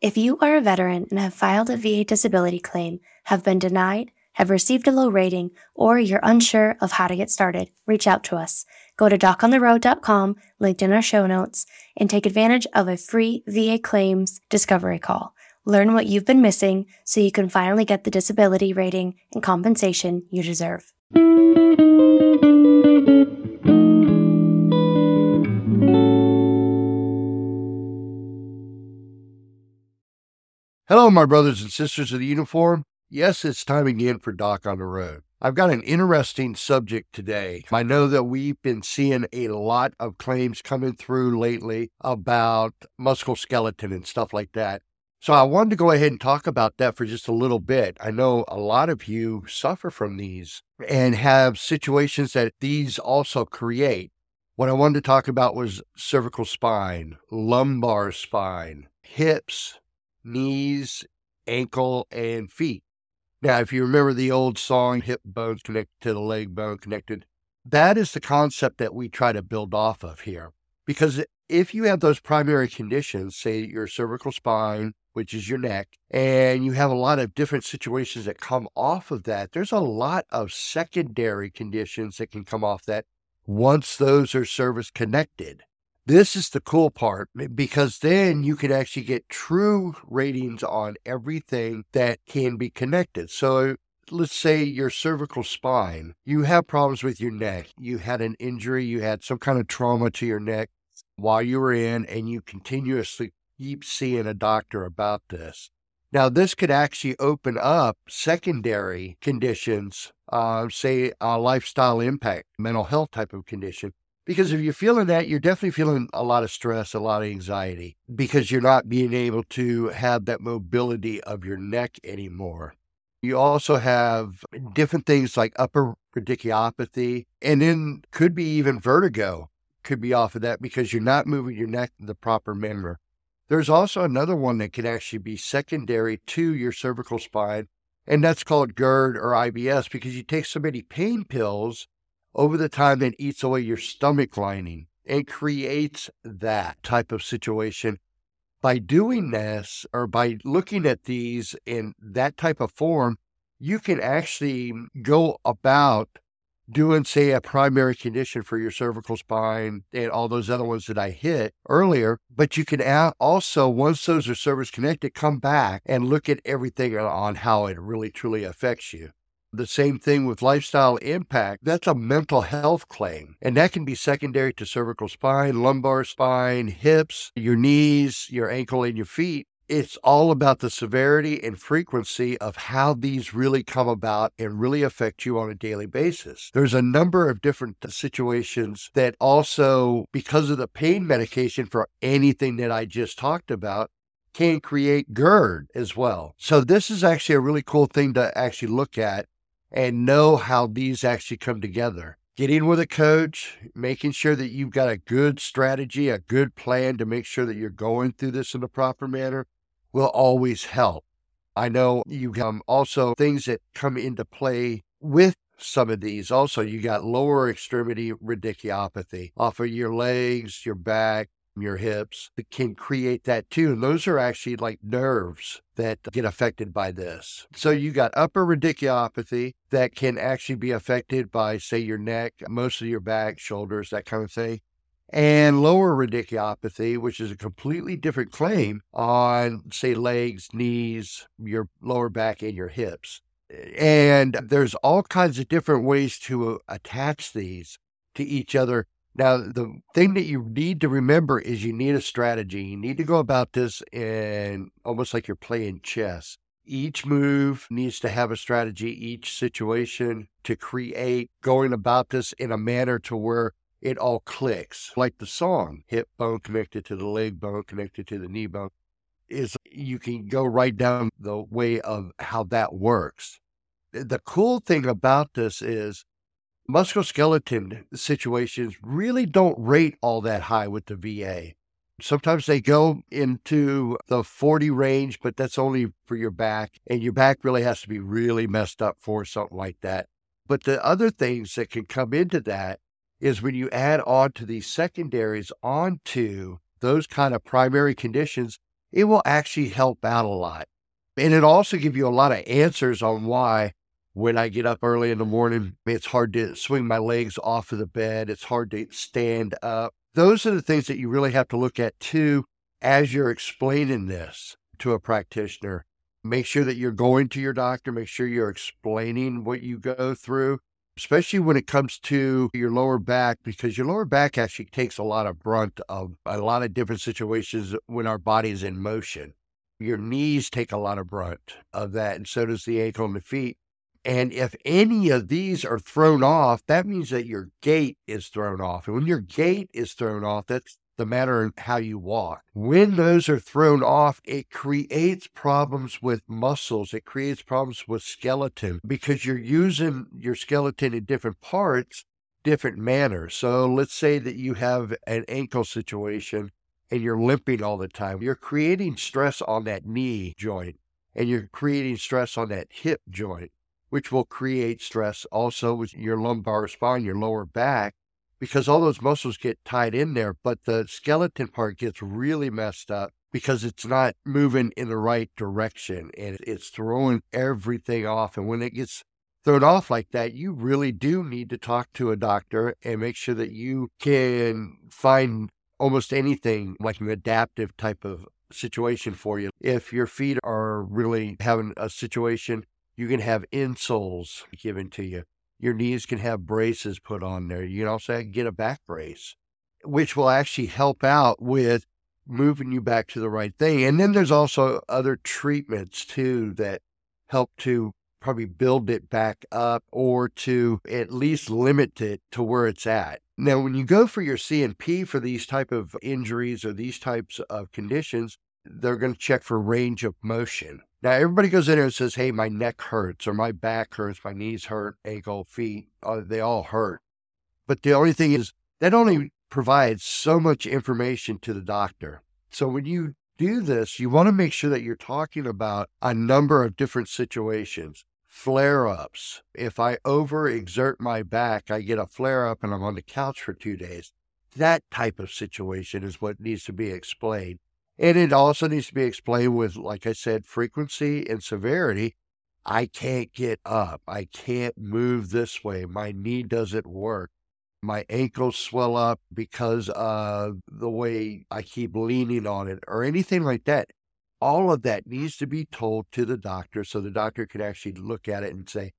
If you are a veteran and have filed a VA disability claim, have been denied, have received a low rating, or you're unsure of how to get started, reach out to us. Go to docontheroad.com, linked in our show notes, and take advantage of a free VA claims discovery call. Learn what you've been missing so you can finally get the disability rating and compensation you deserve. Hello, my brothers and sisters of the uniform. Yes, it's time again for Doc on the Road. I've got an interesting subject today. I know that we've been seeing a lot of claims coming through lately about musculoskeleton and stuff like that. So I wanted to go ahead and talk about that for just a little bit. I know a lot of you suffer from these and have situations that these also create. What I wanted to talk about was cervical spine, lumbar spine, hips, knees, ankle, and feet. Now, if you remember the old song, hip bones connected to the leg bone connected, that is the concept that we try to build off of here. Because if you have those primary conditions, say your cervical spine, which is your neck, and you have a lot of different situations that come off of that, there's a lot of secondary conditions that can come off that once those are service connected. This is the cool part because then you can actually get true ratings on everything that can be connected. So let's say your cervical spine, you have problems with your neck, you had an injury, you had some kind of trauma to your neck while you were in, and you continuously keep seeing a doctor about this. Now, this could actually open up secondary conditions, uh, say a lifestyle impact, mental health type of condition, because if you're feeling that, you're definitely feeling a lot of stress, a lot of anxiety, because you're not being able to have that mobility of your neck anymore. You also have different things like upper radiculopathy, and then could be even vertigo, could be off of that because you're not moving your neck in the proper manner. There's also another one that can actually be secondary to your cervical spine, and that's called GERD or IBS because you take so many pain pills over the time it eats away your stomach lining and creates that type of situation. By doing this or by looking at these in that type of form, you can actually go about doing, say, a primary condition for your cervical spine and all those other ones that I hit earlier. But you can also, once those are service connected, come back and look at everything on how it really truly affects you. The same thing with lifestyle impact. That's a mental health claim. And that can be secondary to cervical spine, lumbar spine, hips, your knees, your ankle, and your feet. It's all about the severity and frequency of how these really come about and really affect you on a daily basis. There's a number of different situations that also, because of the pain medication for anything that I just talked about, can create GERD as well. So, this is actually a really cool thing to actually look at and know how these actually come together. Getting with a coach, making sure that you've got a good strategy, a good plan to make sure that you're going through this in the proper manner will always help. I know you have also things that come into play with some of these. Also, you got lower extremity radiculopathy off of your legs, your back, your hips that can create that too. And those are actually like nerves that get affected by this. So you got upper radiculopathy that can actually be affected by, say, your neck, most of your back, shoulders, that kind of thing. And lower radiculopathy, which is a completely different claim on, say, legs, knees, your lower back, and your hips. And there's all kinds of different ways to attach these to each other now, the thing that you need to remember is you need a strategy. You need to go about this in almost like you're playing chess. Each move needs to have a strategy, each situation to create going about this in a manner to where it all clicks. Like the song, hip bone connected to the leg bone, connected to the knee bone, is you can go right down the way of how that works. The cool thing about this is musculoskeleton situations really don't rate all that high with the VA. Sometimes they go into the 40 range, but that's only for your back, and your back really has to be really messed up for something like that. But the other things that can come into that is when you add on to these secondaries onto those kind of primary conditions, it will actually help out a lot. And it'll also give you a lot of answers on why when I get up early in the morning, it's hard to swing my legs off of the bed. It's hard to stand up. Those are the things that you really have to look at too as you're explaining this to a practitioner. Make sure that you're going to your doctor. Make sure you're explaining what you go through, especially when it comes to your lower back, because your lower back actually takes a lot of brunt of a lot of different situations when our body is in motion. Your knees take a lot of brunt of that, and so does the ankle and the feet. And if any of these are thrown off, that means that your gait is thrown off. And when your gait is thrown off, that's the matter in how you walk. When those are thrown off, it creates problems with muscles. It creates problems with skeleton because you're using your skeleton in different parts, different manners. So let's say that you have an ankle situation and you're limping all the time. You're creating stress on that knee joint and you're creating stress on that hip joint, which will create stress also with your lumbar spine, your lower back because all those muscles get tied in there, but the skeleton part gets really messed up because it's not moving in the right direction and it's throwing everything off. And when it gets thrown off like that, you really do need to talk to a doctor and make sure that you can find almost anything like an adaptive type of situation for you. If your feet are really having a situation, you can have insoles given to you. Your knees can have braces put on there. You can also get a back brace, which will actually help out with moving you back to the right thing. And then there's also other treatments too that help to probably build it back up or to at least limit it to where it's at. Now, when you go for your C&P for these type of injuries or these types of conditions, they're going to check for range of motion. Now, everybody goes in there and says, Hey, my neck hurts, or my back hurts, my knees hurt, ankle, feet, uh, they all hurt. But the only thing is, that only provides so much information to the doctor. So when you do this, you want to make sure that you're talking about a number of different situations. Flare ups. If I overexert my back, I get a flare up and I'm on the couch for two days. That type of situation is what needs to be explained. And it also needs to be explained with, like I said, frequency and severity. I can't get up. I can't move this way. My knee doesn't work. My ankles swell up because of the way I keep leaning on it or anything like that. All of that needs to be told to the doctor so the doctor can actually look at it and say,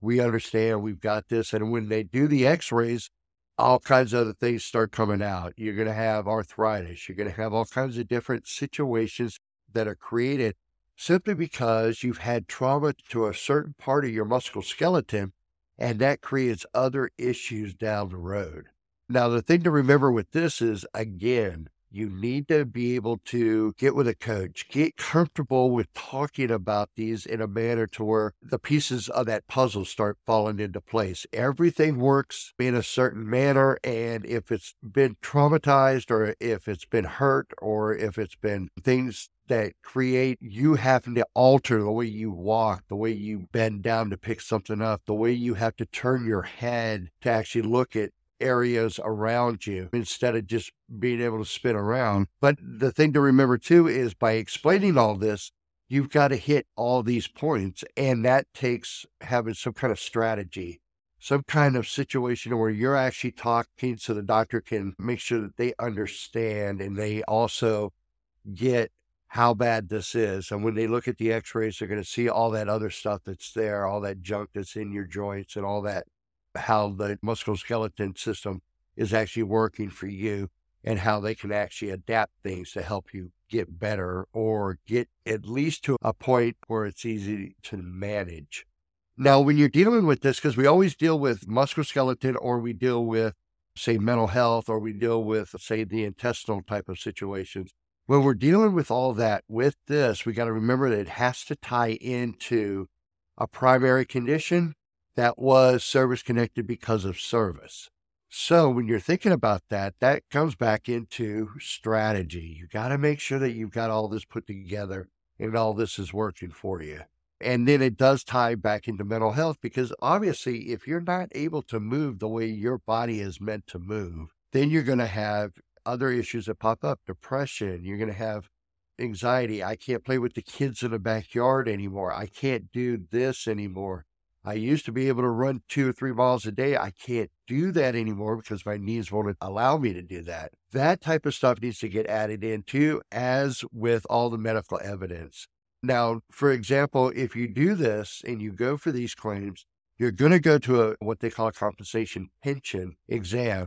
We understand, we've got this. And when they do the x rays, all kinds of other things start coming out. You're going to have arthritis. You're going to have all kinds of different situations that are created simply because you've had trauma to a certain part of your musculoskeleton, and that creates other issues down the road. Now, the thing to remember with this is again, you need to be able to get with a coach, get comfortable with talking about these in a manner to where the pieces of that puzzle start falling into place. Everything works in a certain manner. And if it's been traumatized or if it's been hurt or if it's been things that create you having to alter the way you walk, the way you bend down to pick something up, the way you have to turn your head to actually look at areas around you instead of just being able to spin around. But the thing to remember too is by explaining all this, you've got to hit all these points. And that takes having some kind of strategy, some kind of situation where you're actually talking so the doctor can make sure that they understand and they also get how bad this is. And when they look at the x rays, they're going to see all that other stuff that's there, all that junk that's in your joints and all that how the musculoskeleton system is actually working for you and how they can actually adapt things to help you get better or get at least to a point where it's easy to manage. Now, when you're dealing with this, because we always deal with musculoskeleton or we deal with, say, mental health or we deal with, say, the intestinal type of situations. When we're dealing with all that with this, we got to remember that it has to tie into a primary condition that was service connected because of service. So when you're thinking about that, that comes back into strategy. You got to make sure that you've got all this put together and all this is working for you. And then it does tie back into mental health because obviously, if you're not able to move the way your body is meant to move, then you're going to have other issues that pop up depression. You're going to have anxiety. I can't play with the kids in the backyard anymore. I can't do this anymore. I used to be able to run two or three miles a day. I can't do that anymore because my knees won't allow me to do that. That type of stuff needs to get added into, as with all the medical evidence. Now, for example, if you do this and you go for these claims, you're going to go to a, what they call a compensation pension exam.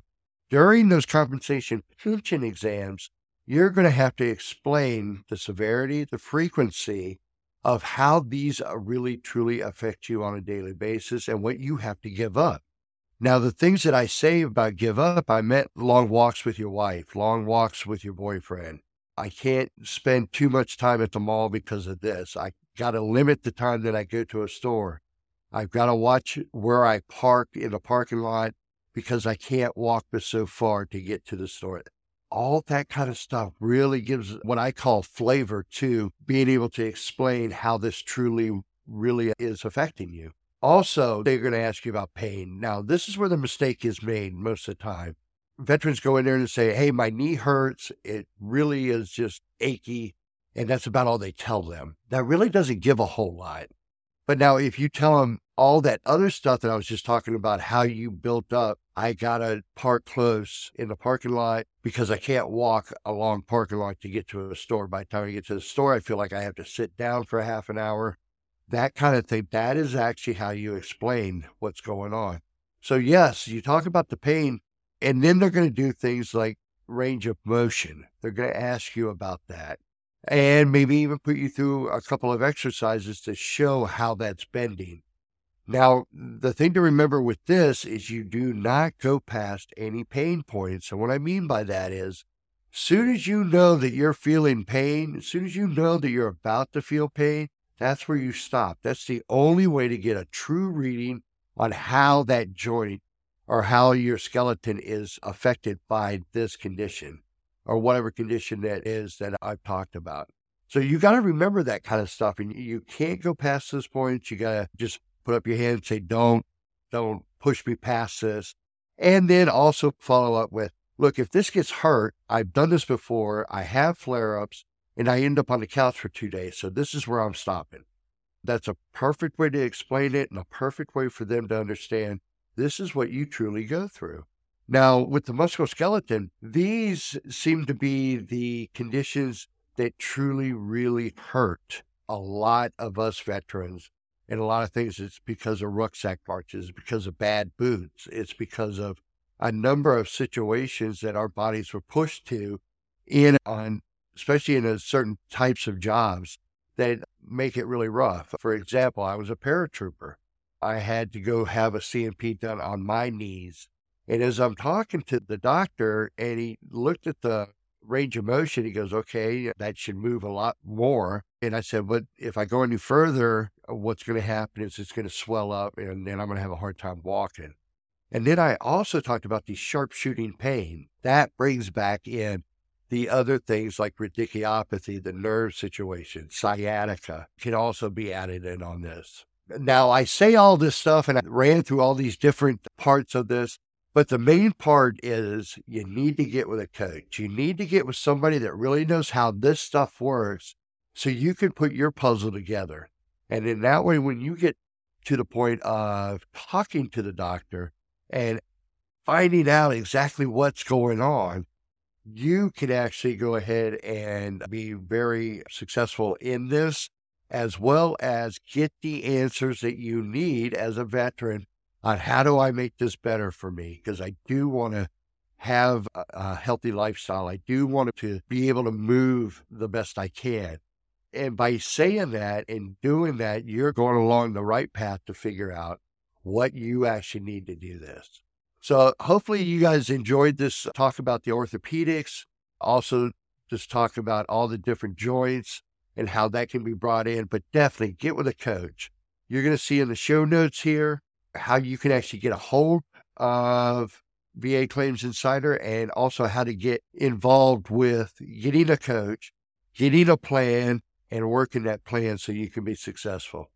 During those compensation pension exams, you're going to have to explain the severity, the frequency, of how these uh, really truly affect you on a daily basis and what you have to give up. Now, the things that I say about give up, I meant long walks with your wife, long walks with your boyfriend. I can't spend too much time at the mall because of this. I got to limit the time that I go to a store. I've got to watch where I park in the parking lot because I can't walk so far to get to the store all that kind of stuff really gives what I call flavor to being able to explain how this truly, really is affecting you. Also, they're going to ask you about pain. Now, this is where the mistake is made most of the time. Veterans go in there and say, Hey, my knee hurts. It really is just achy. And that's about all they tell them. That really doesn't give a whole lot. But now, if you tell them all that other stuff that I was just talking about, how you built up, I got to park close in the parking lot because I can't walk a long parking lot to get to a store. By the time I get to the store, I feel like I have to sit down for half an hour. That kind of thing. That is actually how you explain what's going on. So, yes, you talk about the pain, and then they're going to do things like range of motion. They're going to ask you about that and maybe even put you through a couple of exercises to show how that's bending. Now, the thing to remember with this is you do not go past any pain points. And what I mean by that is, as soon as you know that you're feeling pain, as soon as you know that you're about to feel pain, that's where you stop. That's the only way to get a true reading on how that joint or how your skeleton is affected by this condition or whatever condition that is that I've talked about. So you got to remember that kind of stuff, and you can't go past those points. You got to just put up your hand and say, "Don't, don't push me past this," and then also follow up with, "Look, if this gets hurt, I've done this before. I have flare-ups, and I end up on the couch for two days. So this is where I'm stopping." That's a perfect way to explain it, and a perfect way for them to understand this is what you truly go through. Now, with the musculoskeleton, these seem to be the conditions that truly, really hurt a lot of us veterans. And a lot of things, it's because of rucksack marches, because of bad boots, it's because of a number of situations that our bodies were pushed to in on, especially in certain types of jobs that make it really rough. For example, I was a paratrooper. I had to go have a C&P done on my knees and as I'm talking to the doctor and he looked at the range of motion, he goes, okay, that should move a lot more. And I said, but if I go any further, uh, what's going to happen is it's going to swell up and then I'm going to have a hard time walking. And then I also talked about the sharpshooting pain. That brings back in the other things like radiculopathy, the nerve situation, sciatica can also be added in on this. Now, I say all this stuff and I ran through all these different parts of this but the main part is you need to get with a coach. You need to get with somebody that really knows how this stuff works so you can put your puzzle together. And in that way, when you get to the point of talking to the doctor and finding out exactly what's going on, you can actually go ahead and be very successful in this, as well as get the answers that you need as a veteran on how do I make this better for me? Because I do want to have a, healthy lifestyle. I do want to be able to move the best I can. And by saying that and doing that, you're going along the right path to figure out what you actually need to do this. So hopefully you guys enjoyed this talk about the orthopedics. Also, just talk about all the different joints and how that can be brought in, but definitely get with a coach. You're going to see in the show notes here how you can actually get a hold of VA Claims Insider and also how to get involved with getting a coach, getting a plan, and working that plan so you can be successful.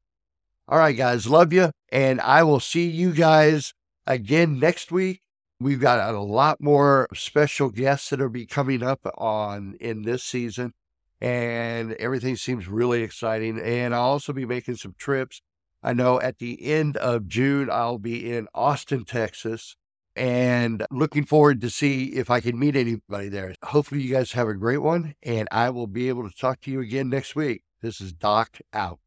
All right, guys, love you. And I will see you guys again next week. We've got a lot more special guests that will be coming up on in this season. and everything seems really exciting. And I'll also be making some trips. I know at the end of June, I'll be in Austin, Texas, and looking forward to see if I can meet anybody there. Hopefully, you guys have a great one, and I will be able to talk to you again next week. This is Doc out.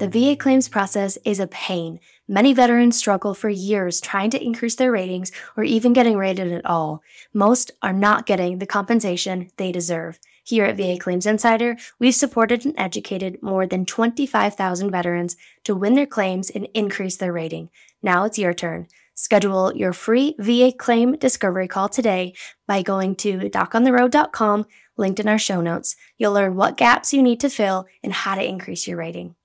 The VA claims process is a pain. Many veterans struggle for years trying to increase their ratings or even getting rated at all. Most are not getting the compensation they deserve. Here at VA Claims Insider, we've supported and educated more than 25,000 veterans to win their claims and increase their rating. Now it's your turn. Schedule your free VA claim discovery call today by going to docontheroad.com, linked in our show notes. You'll learn what gaps you need to fill and how to increase your rating.